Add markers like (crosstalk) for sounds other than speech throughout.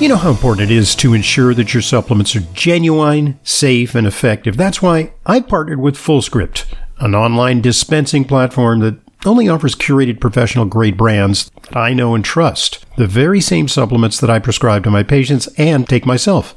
You know how important it is to ensure that your supplements are genuine, safe, and effective. That's why I partnered with FullScript, an online dispensing platform that only offers curated professional grade brands that I know and trust. The very same supplements that I prescribe to my patients and take myself.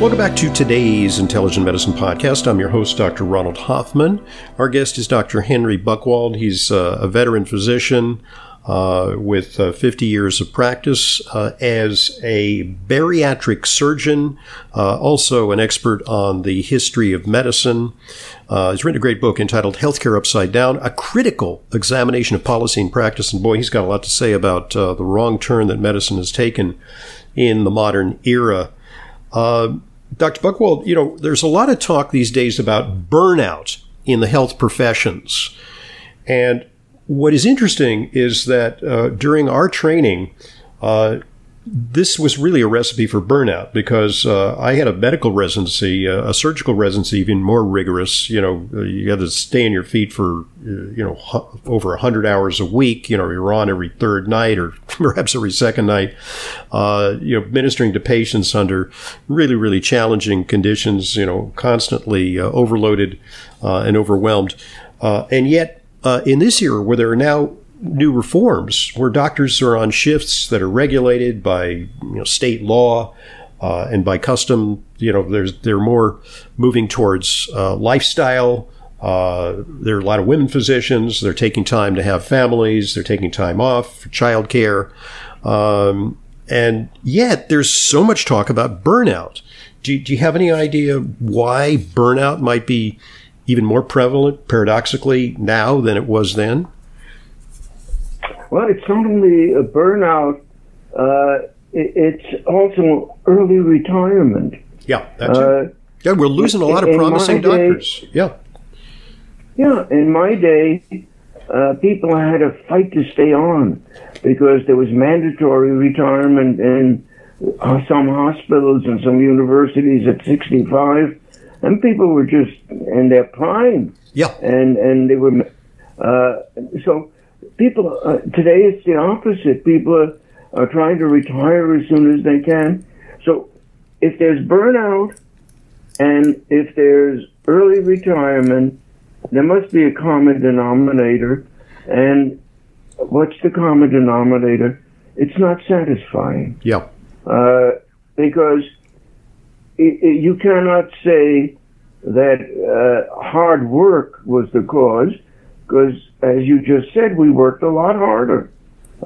Welcome back to today's Intelligent Medicine Podcast. I'm your host, Dr. Ronald Hoffman. Our guest is Dr. Henry Buchwald. He's uh, a veteran physician uh, with uh, 50 years of practice uh, as a bariatric surgeon, uh, also an expert on the history of medicine. He's written a great book entitled Healthcare Upside Down, a critical examination of policy and practice. And boy, he's got a lot to say about the wrong turn that medicine has taken in the modern era. Uh, Dr. Buchwald, you know, there's a lot of talk these days about burnout in the health professions. And what is interesting is that uh, during our training, uh, this was really a recipe for burnout because uh, I had a medical residency, uh, a surgical residency, even more rigorous. You know, uh, you had to stay on your feet for, uh, you know, h- over 100 hours a week. You know, you're on every third night or (laughs) perhaps every second night, uh, you know, ministering to patients under really, really challenging conditions, you know, constantly uh, overloaded and overwhelmed. and yet, in this era where there are now new reforms where doctors are on shifts that are regulated by you know, state law uh, and by custom. You know, there's they're more moving towards uh, lifestyle. Uh, there are a lot of women physicians. They're taking time to have families. They're taking time off for childcare. Um, and yet, there's so much talk about burnout. Do, do you have any idea why burnout might be even more prevalent, paradoxically, now than it was then? Well, it's not only a burnout, uh, it's also early retirement. Yeah, that's uh, it. Yeah, we're losing a lot of promising doctors. Yeah. Yeah, in my day, uh, people had to fight to stay on because there was mandatory retirement in uh, some hospitals and some universities at 65, and people were just in their prime. Yeah. And, and they were, uh, so people uh, today it's the opposite. People are, are trying to retire as soon as they can. So if there's burnout and if there's early retirement, there must be a common denominator. And what's the common denominator? It's not satisfying. Yeah. Uh, because it, it, you cannot say that uh, hard work was the cause because, as you just said, we worked a lot harder.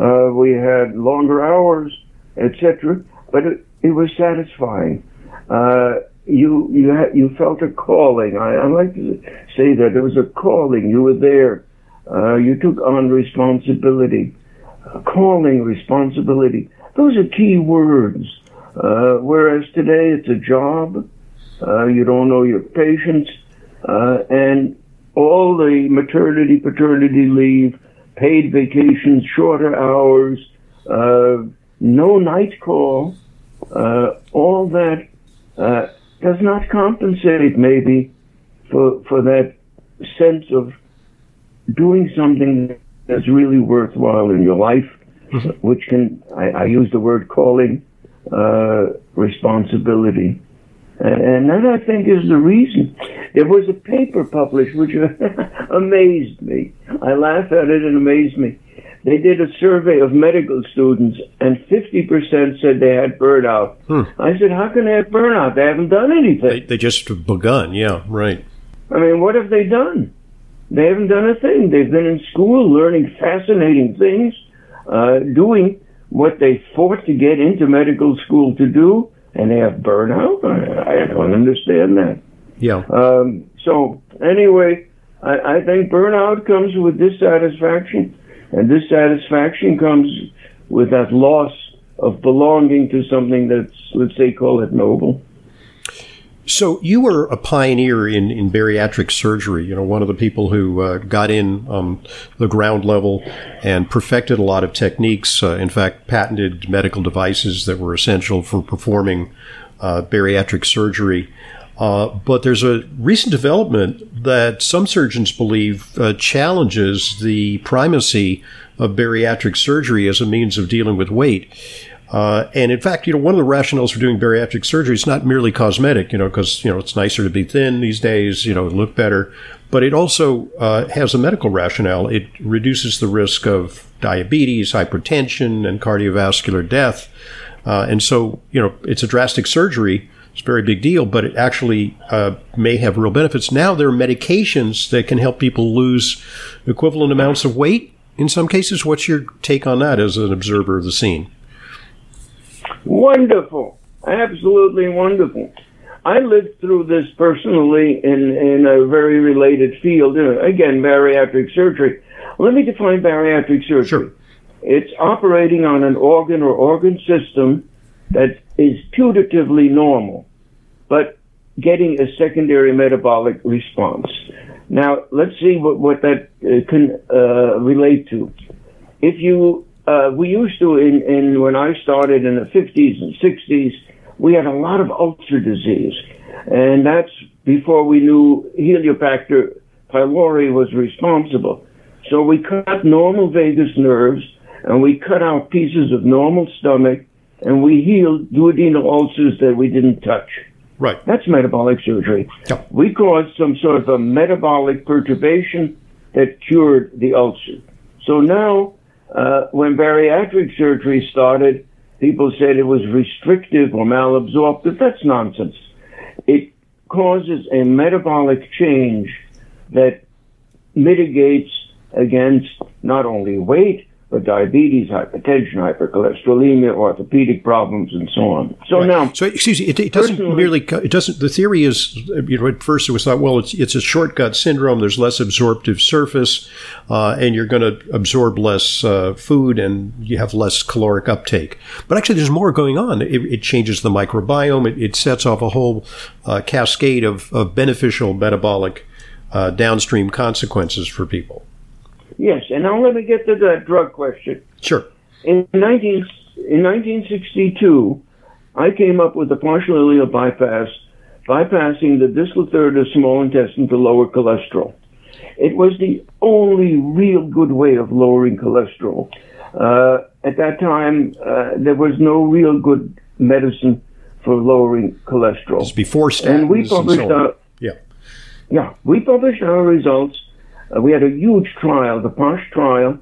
Uh, we had longer hours, etc. But it, it was satisfying. Uh, you you had, you felt a calling. I, I like to say that it was a calling. You were there. Uh, you took on responsibility. calling, responsibility. Those are key words. Uh, whereas today it's a job. Uh, you don't know your patients, uh, and all the maternity, paternity leave, paid vacations, shorter hours, uh, no night call, uh, all that uh, does not compensate maybe for for that sense of doing something that's really worthwhile in your life, mm-hmm. which can I, I, use the word calling uh, responsibility. And that, I think, is the reason. There was a paper published which (laughs) amazed me. I laugh at it and amazed me. They did a survey of medical students, and 50% said they had burnout. Hmm. I said, How can they have burnout? They haven't done anything. They, they just begun, yeah, right. I mean, what have they done? They haven't done a thing. They've been in school learning fascinating things, uh, doing what they fought to get into medical school to do, and they have burnout. I, I don't understand that. Yeah. Um, so anyway, I, I think burnout comes with dissatisfaction, and dissatisfaction comes with that loss of belonging to something that's, let's say, call it noble. So you were a pioneer in, in bariatric surgery. You know, one of the people who uh, got in on the ground level and perfected a lot of techniques. Uh, in fact, patented medical devices that were essential for performing uh, bariatric surgery. Uh, but there's a recent development that some surgeons believe uh, challenges the primacy of bariatric surgery as a means of dealing with weight. Uh, and in fact, you know, one of the rationales for doing bariatric surgery is not merely cosmetic, you know, because, you know, it's nicer to be thin these days, you know, look better, but it also uh, has a medical rationale. It reduces the risk of diabetes, hypertension, and cardiovascular death. Uh, and so, you know, it's a drastic surgery. It's a very big deal, but it actually uh, may have real benefits. Now there are medications that can help people lose equivalent amounts of weight in some cases. What's your take on that as an observer of the scene? Wonderful. Absolutely wonderful. I lived through this personally in, in a very related field. Again, bariatric surgery. Let me define bariatric surgery. Sure. It's operating on an organ or organ system that is putatively normal, but getting a secondary metabolic response. Now, let's see what, what that uh, can uh, relate to. If you uh, we used to in, in when I started in the 50s and 60s, we had a lot of ulcer disease, and that's before we knew Helicobacter pylori was responsible. So we cut normal vagus nerves and we cut out pieces of normal stomach and we healed duodenal ulcers that we didn't touch. Right. That's metabolic surgery. Yep. We caused some sort of a metabolic perturbation that cured the ulcer. So now uh, when bariatric surgery started, people said it was restrictive or malabsorptive. That's nonsense. It causes a metabolic change that mitigates against not only weight, but diabetes, hypertension, hypercholesterolemia, orthopedic problems, and so on. So right. now, so excuse me, it, it doesn't merely. It doesn't. The theory is, you know, at first it was thought, well, it's it's a short gut syndrome. There's less absorptive surface, uh, and you're going to absorb less uh, food, and you have less caloric uptake. But actually, there's more going on. It, it changes the microbiome. It, it sets off a whole uh, cascade of, of beneficial metabolic uh, downstream consequences for people. Yes, and now let me get to that drug question. Sure. In 19, in 1962, I came up with a partial ileal bypass, bypassing the distal third of small intestine to lower cholesterol. It was the only real good way of lowering cholesterol. Uh, at that time, uh, there was no real good medicine for lowering cholesterol. It's before statins and we published and so our, yeah, yeah, we published our results uh, we had a huge trial, the POSCH trial.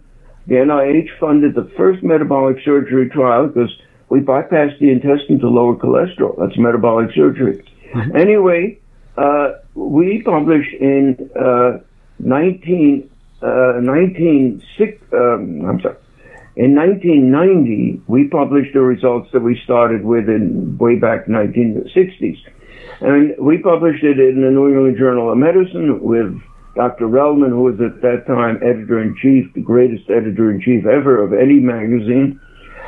The NIH funded the first metabolic surgery trial because we bypassed the intestine to lower cholesterol. That's metabolic surgery. Mm-hmm. Anyway, uh, we published in uh, 19, uh, 19 six, um, I'm sorry, in 1990, we published the results that we started with in way back 1960s. And we published it in the New England Journal of Medicine with Dr. Relman, who was at that time editor in chief, the greatest editor in chief ever of any magazine.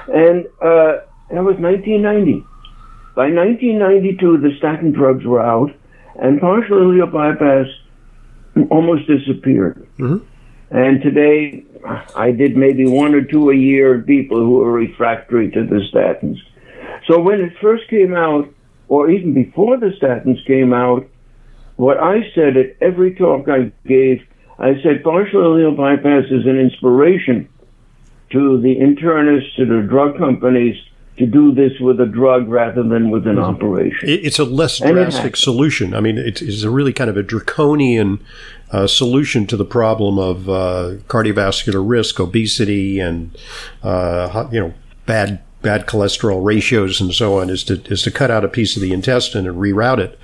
And uh, that was 1990. By 1992, the statin drugs were out, and partial ileal bypass almost disappeared. Mm-hmm. And today, I did maybe one or two a year in people who are refractory to the statins. So when it first came out, or even before the statins came out, what I said at every talk I gave, I said partial ileal bypass is an inspiration to the internists, to the drug companies, to do this with a drug rather than with an mm-hmm. operation. It's a less drastic solution. I mean, it's, it's, a really kind of a draconian uh, solution to the problem of uh, cardiovascular risk, obesity, and uh, you know bad bad cholesterol ratios and so on. Is to is to cut out a piece of the intestine and reroute it.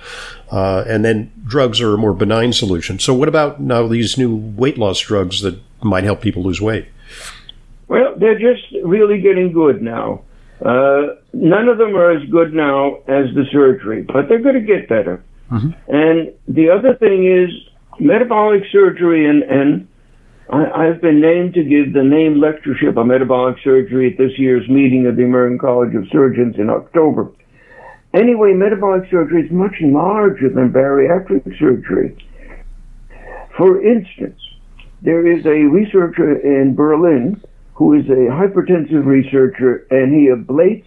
Uh, and then drugs are a more benign solution. So, what about now these new weight loss drugs that might help people lose weight? Well, they're just really getting good now. Uh, none of them are as good now as the surgery, but they're going to get better. Mm-hmm. And the other thing is metabolic surgery, and, and I, have been named to give the name lectureship on metabolic surgery at this year's meeting of the American College of Surgeons in October. Anyway, metabolic surgery is much larger than bariatric surgery. For instance, there is a researcher in Berlin who is a hypertensive researcher, and he ablates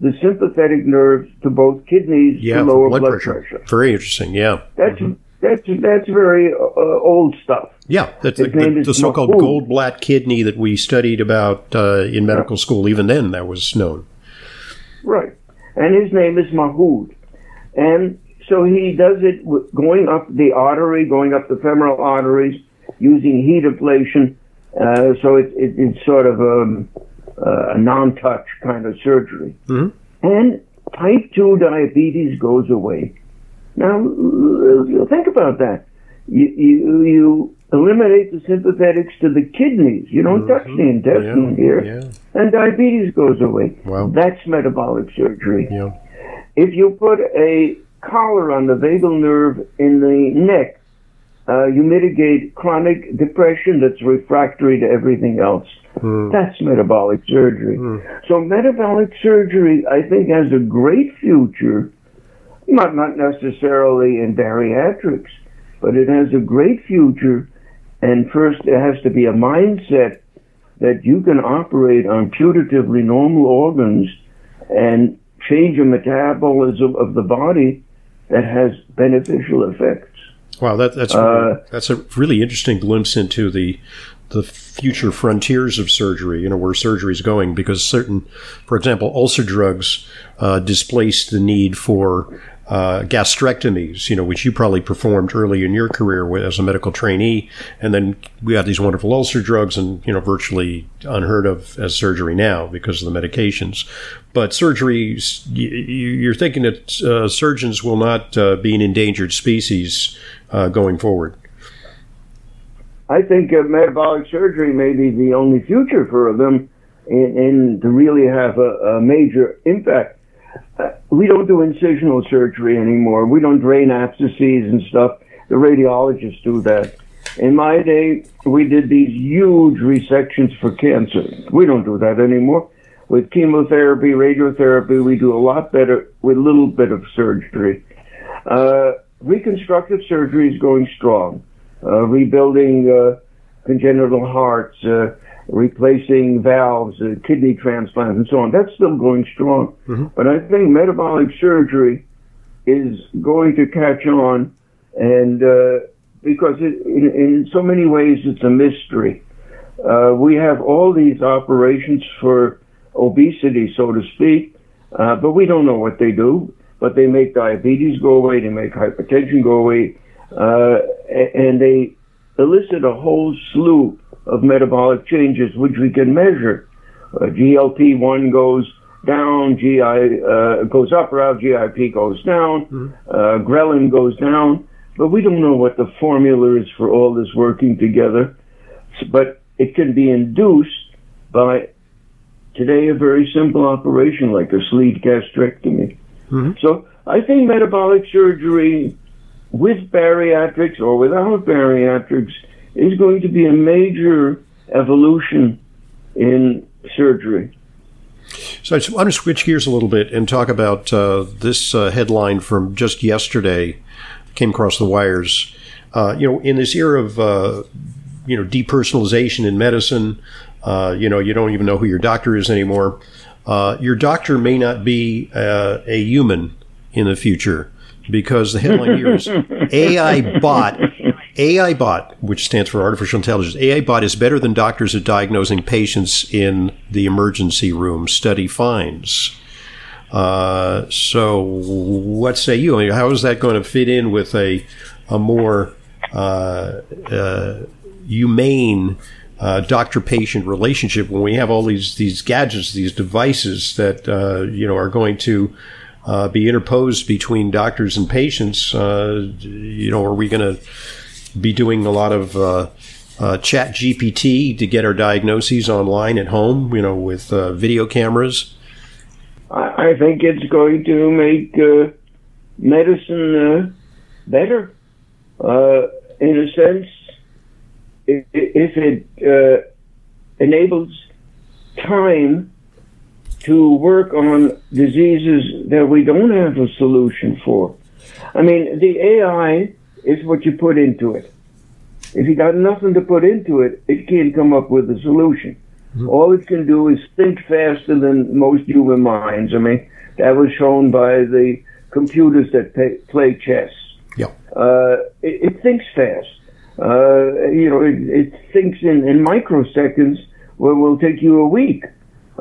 the sympathetic nerves to both kidneys yeah, to lower blood, blood pressure. pressure. Very interesting. Yeah, that's mm-hmm. That's that's very uh, old stuff. Yeah, that's the, the, the so-called Goldblatt kidney that we studied about uh, in medical yeah. school. Even then, that was known. Right, and his name is Mahfoud, and so he does it going up the artery, going up the femoral arteries, using heat ablation. Uh, so it, it, it's sort of um, uh, a non-touch kind of surgery. Mm-hmm. And type 2 diabetes goes away. Now, think about that. You, you, you eliminate the sympathetics to the kidneys. You don't mm-hmm. touch the intestine yeah, here. Yeah. And diabetes goes away. Wow. That's metabolic surgery. Yeah. If you put a collar on the vagal nerve in the neck, uh, you mitigate chronic depression that's refractory to everything else. Mm. That's metabolic surgery. Mm. So metabolic surgery, I think, has a great future, not, not necessarily in bariatrics, but it has a great future. And first, it has to be a mindset that you can operate on putatively normal organs and change a metabolism of the body that has beneficial effects. Wow, that, that's uh, that's a really interesting glimpse into the the future frontiers of surgery. You know where surgery is going because certain, for example, ulcer drugs uh, displace the need for uh, gastrectomies, you know, which you probably performed early in your career as a medical trainee. And then we had these wonderful ulcer drugs and, you know, virtually unheard of as surgery now because of the medications. But surgery, you're thinking that uh, surgeons will not uh, be an endangered species uh, going forward. I think metabolic surgery may be the only future for them in, in to really have a, a major impact uh, we don't do incisional surgery anymore. We don't drain abscesses and stuff. The radiologists do that. In my day, we did these huge resections for cancer. We don't do that anymore. With chemotherapy, radiotherapy, we do a lot better with a little bit of surgery. Uh, reconstructive surgery is going strong. Uh, rebuilding uh, congenital hearts, uh, replacing valves, uh, kidney transplants, and so on. That's still going strong. Mm-hmm. But I think metabolic surgery is going to catch on, and uh, because it, in, in, so many ways it's a mystery. Uh, we have all these operations for obesity, so to speak, uh, but we don't know what they do. But they make diabetes go away, they make hypertension go away, uh, and they elicit a whole slew of metabolic changes, which we can measure. Uh, GLP-1 goes down, GI uh, goes up, rather, GIP goes down, mm-hmm. uh, ghrelin goes down, but we don't know what the formula is for all this working together. But it can be induced by today a very simple operation like a sleeve gastrectomy. Mm-hmm. So I think metabolic surgery with bariatrics or without bariatrics is going to be a major evolution in surgery. So I want to switch gears a little bit and talk about uh, this uh, headline from just yesterday, came across the wires. Uh, you know, in this era of uh, you know depersonalization in medicine, uh, you know, you don't even know who your doctor is anymore. Uh, your doctor may not be a human in the future because the headline here is AI bot AI bot, which stands for artificial intelligence, AI bot is better than doctors at diagnosing patients in the emergency room. Study finds. Uh, so, what say you? I mean, how is that going to fit in with a a more uh, uh, humane uh, doctor-patient relationship when we have all these these gadgets, these devices that uh, you know are going to uh, be interposed between doctors and patients? you know, are we going to be doing a lot of uh, uh, Chat GPT to get our diagnoses online at home, you know, with uh, video cameras? I, think it's going to make uh, medicine uh, better. Uh, in a sense, if, it uh, enables time to work on diseases that we don't have a solution for. I mean, the AI is what you put into it. If you got nothing to put into it, it can't come up with a solution. Mm-hmm. All it can do is think faster than most human minds. I mean, that was shown by the computers that pay, play chess. Yeah. Uh, it, it, thinks fast. Uh, you know, it, it, thinks in, in microseconds where will take you a week.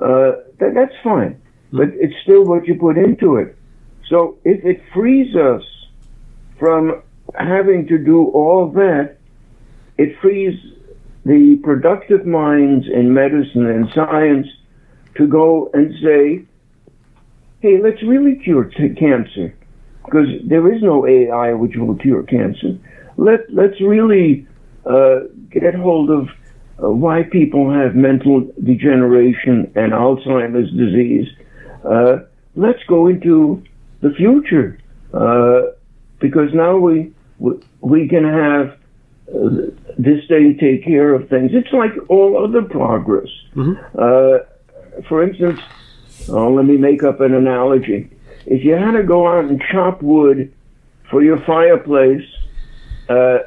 Uh, that, that's fine. Mm-hmm. But it's still what you put into it. So if it frees us from having to do all that, it frees the productive minds in medicine and science to go and say, hey, let's really cure t- cancer. Because there is no AI which will cure cancer. Let, let's really uh, get hold of uh, why people have mental degeneration and Alzheimer's disease. Uh, let's go into the future uh, because now we we can have uh, this day take care of things. It's like all other progress. Mm-hmm. Uh, for instance, oh, let me make up an analogy. If you had to go out and chop wood for your fireplace, uh,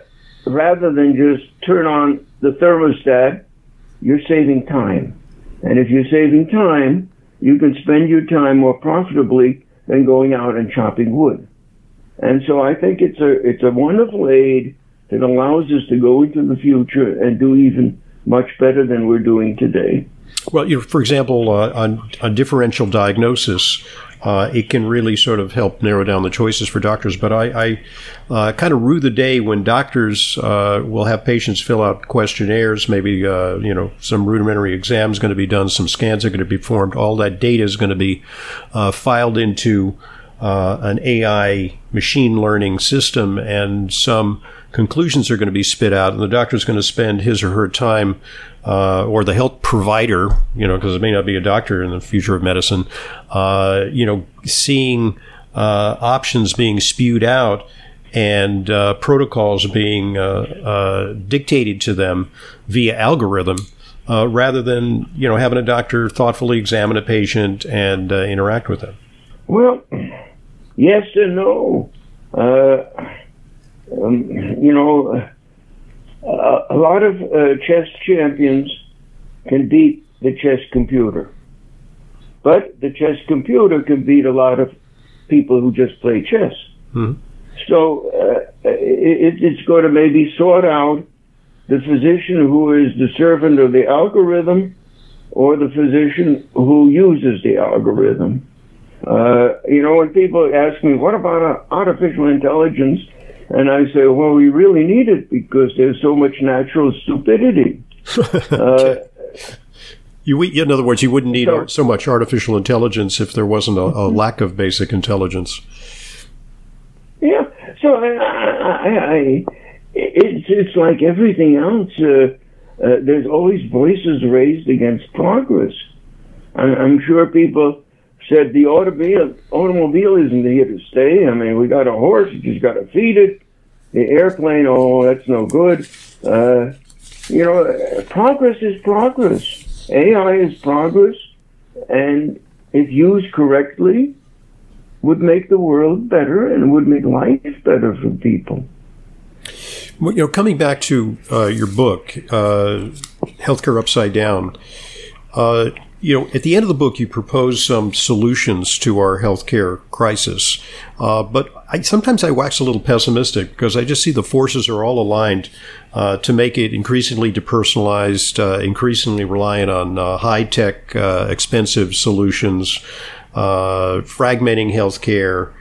rather than just turn on the thermostat, you're saving time. And if you're saving time, you can spend your time more profitably than going out and chopping wood. And so I think it's a it's a wonderful aid that allows us to go into the future and do even much better than we're doing today. Well, you know, for example, uh, on, on differential diagnosis, uh, it can really sort of help narrow down the choices for doctors. But I, I uh, kind of rue the day when doctors uh, will have patients fill out questionnaires. Maybe uh, you know some rudimentary exams going to be done, some scans are going to be performed. All that data is going to be uh, filed into an AI machine learning system, and some conclusions are going to be spit out, and the doctor is going to spend his or her time uh, or the health provider, you know, because it may not be a doctor in the future of medicine, uh, you know, seeing uh, options being spewed out and uh, protocols being uh, uh, dictated to them via algorithm. rather than you know having a doctor thoughtfully examine a patient and interact with them. Well, yes and no. Um, you know, uh, a lot of uh, chess champions can beat the chess computer. But the chess computer can beat a lot of people who just play chess. Mm-hmm. So uh, it, it's going to maybe sort out the physician who is the servant of the algorithm or the physician who uses the algorithm. Uh, you know, when people ask me, what about uh, artificial intelligence? And I say, well, we really need it because there's so much natural stupidity. (laughs) uh, you, in other words, you wouldn't need so, so, much artificial intelligence if there wasn't a, a, mm-hmm. lack of basic intelligence. Yeah. So I, I, I it's it's like everything else. Uh, uh, there's always voices raised against progress. I'm, I'm sure people said the automobile, automobile isn't here to stay. I mean, we got a horse, you just got to feed it. The airplane, oh, that's no good. Uh, you know, progress is progress. AI is progress, and if used correctly, would make the world better and would make life better for people. Well, you know, coming back to uh, your book, uh, Healthcare Upside Down, uh, you know, at the end of the book, you propose some solutions to our healthcare crisis. Uh, but I, sometimes I wax a little pessimistic because I just see the forces are all aligned uh, to make it increasingly depersonalized, uh, increasingly reliant on uh, high tech, uh, expensive solutions, uh, fragmenting healthcare,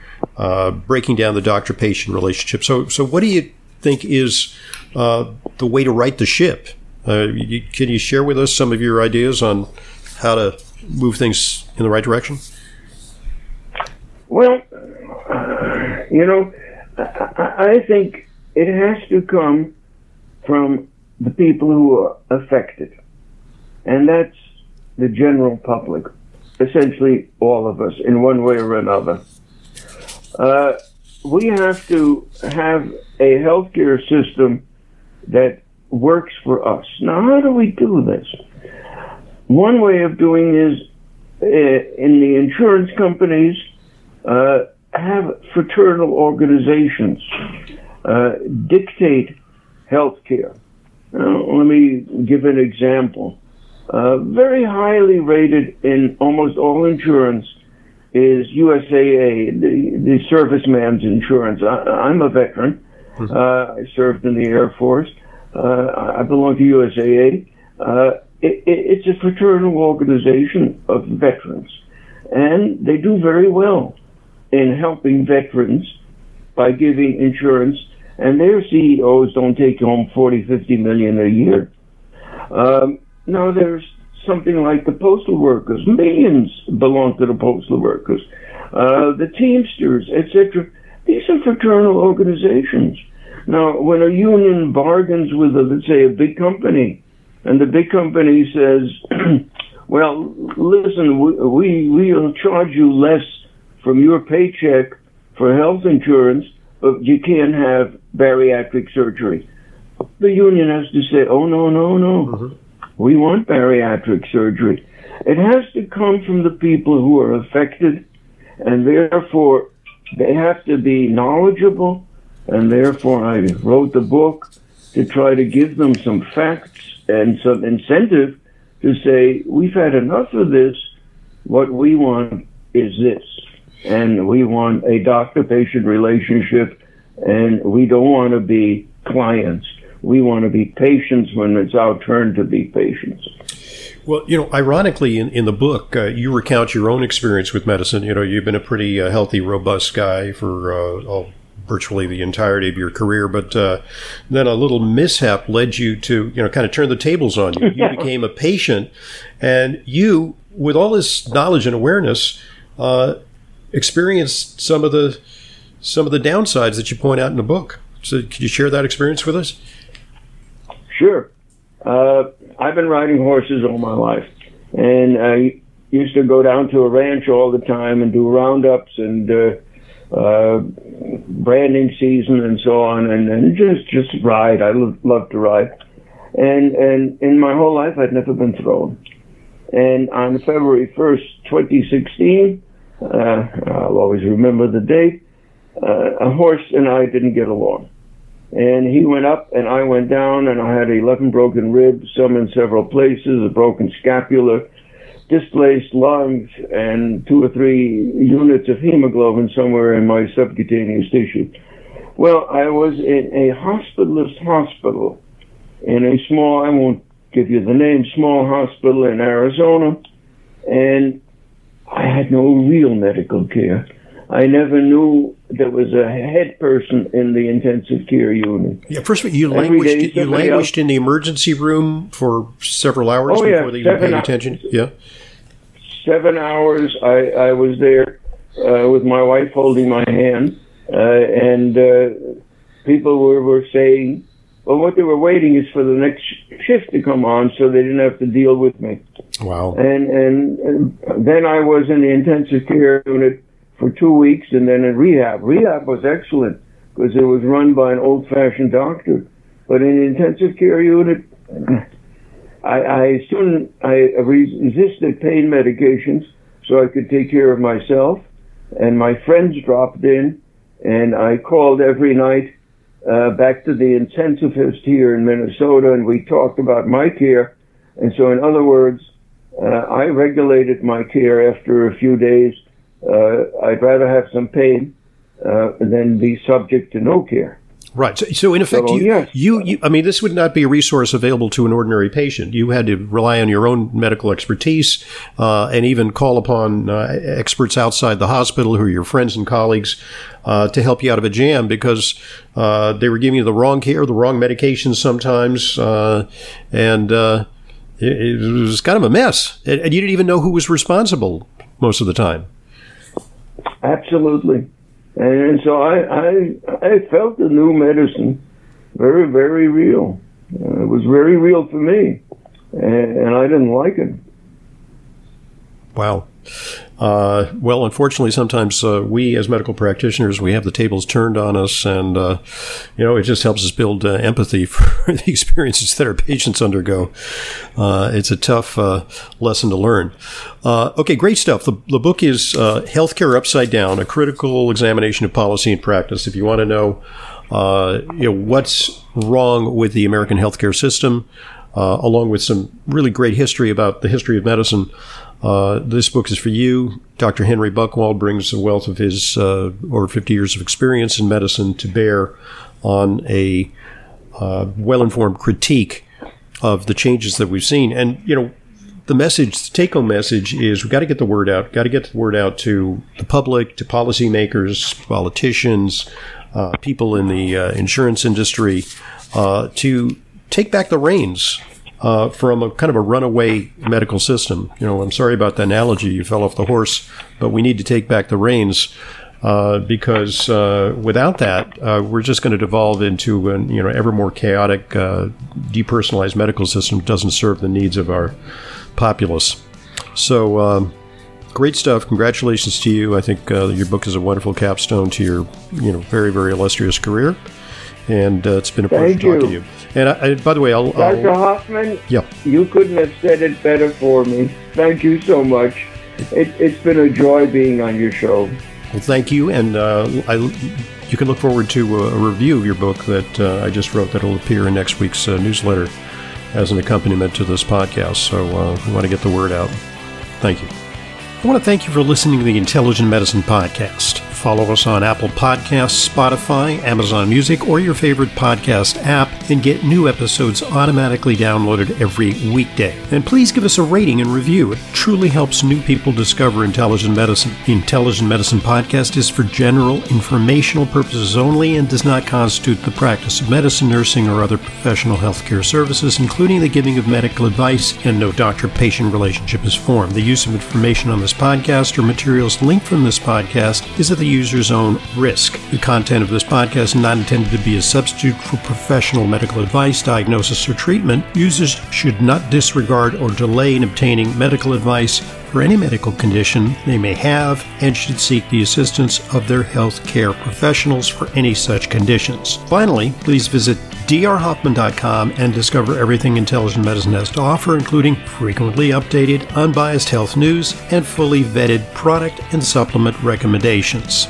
breaking down the doctor patient relationship. So, so what do you think is the way to right the ship? You, can you share with us some of your ideas on how to move things in the right direction? Well, uh, you know, I, I think it has to come from the people who are affected. And that's the general public, essentially all of us, in one way or another. Uh, we have to have a healthcare system that works for us. Now, how do we do this? One way of doing is uh, in the insurance companies, uh, have fraternal organizations uh, dictate healthcare. Now, let me give an example. Uh, very highly rated in almost all insurance is USAA, the, the serviceman's insurance. I, am a veteran. Mm-hmm. Uh, I served in the Air Force. Uh, I belong to USAA. It, it, it's a fraternal organization of veterans, and they do very well in helping veterans by giving insurance and their CEOs don't take home 40, 50 million a year. Um, now there's something like the postal workers. Millions belong to the postal workers. Uh, the Teamsters, etc. These are fraternal organizations. Now, when a union bargains with, a, let's say, a big company, and the big company says, (clears throat) "Well, listen, we, we we'll charge you less from your paycheck for health insurance, but you can't have bariatric surgery. The union has to say, oh, no, no, no. Mm-hmm. We want bariatric surgery. It has to come from the people who are affected, and therefore they have to be knowledgeable, and therefore I wrote the book to try to give them some facts and some incentive to say, we've had enough of this. What we want is this. And we want a doctor patient relationship and we don't want to be clients. We want to be patients when it's our turn to be patients. Well, you know, ironically, in, in the book, uh, you recount your own experience with medicine. You know, you've been a pretty uh, healthy, robust guy for uh, all, virtually the entirety of your career, but uh, then a little mishap led you to, you know, kind of turn the tables on you. (laughs) You became a patient, and you, with all this knowledge and awareness, uh, experienced some of the some of the downsides that you point out in the book. So, could you share that experience with us? Sure. Uh, I've been riding horses all my life, and I used to go down to a ranch all the time and do roundups and uh, branding season and so on, and, and just just ride. I love, love to ride, and and in my whole life I'd never been thrown. And on February first, 2016, uh, I'll always remember the date uh, a horse and I didn't get along. And he went up and I went down and I had 11 broken ribs, some in several places, a broken scapula, displaced lungs, and two or three units of hemoglobin somewhere in my subcutaneous tissue. Well, I was in a hospitalist hospital in a small, I won't give you the name, small hospital in Arizona, and I had no real medical care. I never knew there was a head person in the intensive care unit. Yeah, first of all, you Every languished, you languished else. in the emergency room for several hours oh, before yeah, they even paid attention. Yeah, seven hours. I, I was there uh, with my wife holding my hand, uh, and uh, people were, were saying, well, what they were waiting is for the next shift to come on, so they didn't have to deal with me. Wow. And and, and then I was in the intensive care unit for two weeks and then in rehab. Rehab was excellent because it was run by an old fashioned doctor. But in the intensive care unit, (clears throat) I, I soon I resisted pain medications so I could take care of myself. And my friends dropped in, and I called every night uh, back to the intensivist here in Minnesota, and we talked about my care. And so, in other words, uh, I regulated my care after a few days uh, I'd rather have some pain uh, than be subject to no care. Right. So, so in effect, so, you, yes. you, you, I mean, this would not be a resource available to an ordinary patient. You had to rely on your own medical expertise uh, and even call upon uh, experts outside the hospital who are your friends and colleagues uh, to help you out of a jam because uh, they were giving you the wrong care, the wrong medications sometimes. Uh, and it, it, was kind of a mess. And you didn't even know who was responsible most of the time. Absolutely. And so I, I, I felt the new medicine very, very real. Uh, it was very real for me, and, and I didn't like it. Wow. Uh, well, unfortunately, sometimes uh, we as medical practitioners we have the tables turned on us, and uh, you know it just helps us build uh, empathy (laughs) for the experiences that our patients undergo. Uh, it's a tough uh, lesson to learn. okay, great stuff. The, the book is "Healthcare Upside Down: A Critical Examination of Policy and Practice." If you want to know, you know what's wrong with the American healthcare system, along with some really great history about the history of medicine. Uh, this book is for you. Dr. Henry Buchwald brings a wealth of his uh, over 50 years of experience in medicine to bear on a uh, well informed critique of the changes that we've seen. And, you know, the message, the take home message is we've got to get the word out, got to get the word out to the public, to policymakers, politicians, uh, people in the uh, insurance industry to take back the reins uh, from a kind of a runaway medical system. You know, I'm sorry about the analogy. You fell off the horse, but we need to take back the reins. Uh, because uh, without that, uh, we're just going to devolve into an you know ever more chaotic, uh, depersonalized medical system that doesn't serve the needs of our populace. So, um, great stuff! Congratulations to you. I think uh, your book is a wonderful capstone to your you know very very illustrious career, and uh, it's been a pleasure to talk to you. And I, I, by the way, I'll, Dr. I'll, Hoffman, yeah. you couldn't have said it better for me. Thank you so much. It, has been a joy being on your show. Well, thank you, and uh, I, you can look forward to a, a review of your book that uh, I just wrote that will appear in next week's uh, newsletter as an accompaniment to this podcast. So uh, we want to get the word out. Thank you. I want to thank you for listening to the Intelligent Medicine Podcast. Follow us on Apple Podcasts, Spotify, Amazon Music, or your favorite podcast app and get new episodes automatically downloaded every weekday. And please give us a rating and review. It truly helps new people discover intelligent medicine. The Intelligent Medicine Podcast is for general informational purposes only and does not constitute the practice of medicine, nursing, or other professional healthcare services, including the giving of medical advice, and no doctor patient relationship is formed. The use of information on this podcast or materials linked from this podcast is at the user's own risk. The content of this podcast is not intended to be a substitute for professional medical advice, diagnosis, or treatment. Users should not disregard or delay in obtaining medical advice for any medical condition they may have and should seek the assistance of their health care professionals for any such conditions. Finally, please visit drhoffman.com and discover everything intelligent medicine has to offer, including frequently updated, unbiased health news and fully vetted product and supplement recommendations.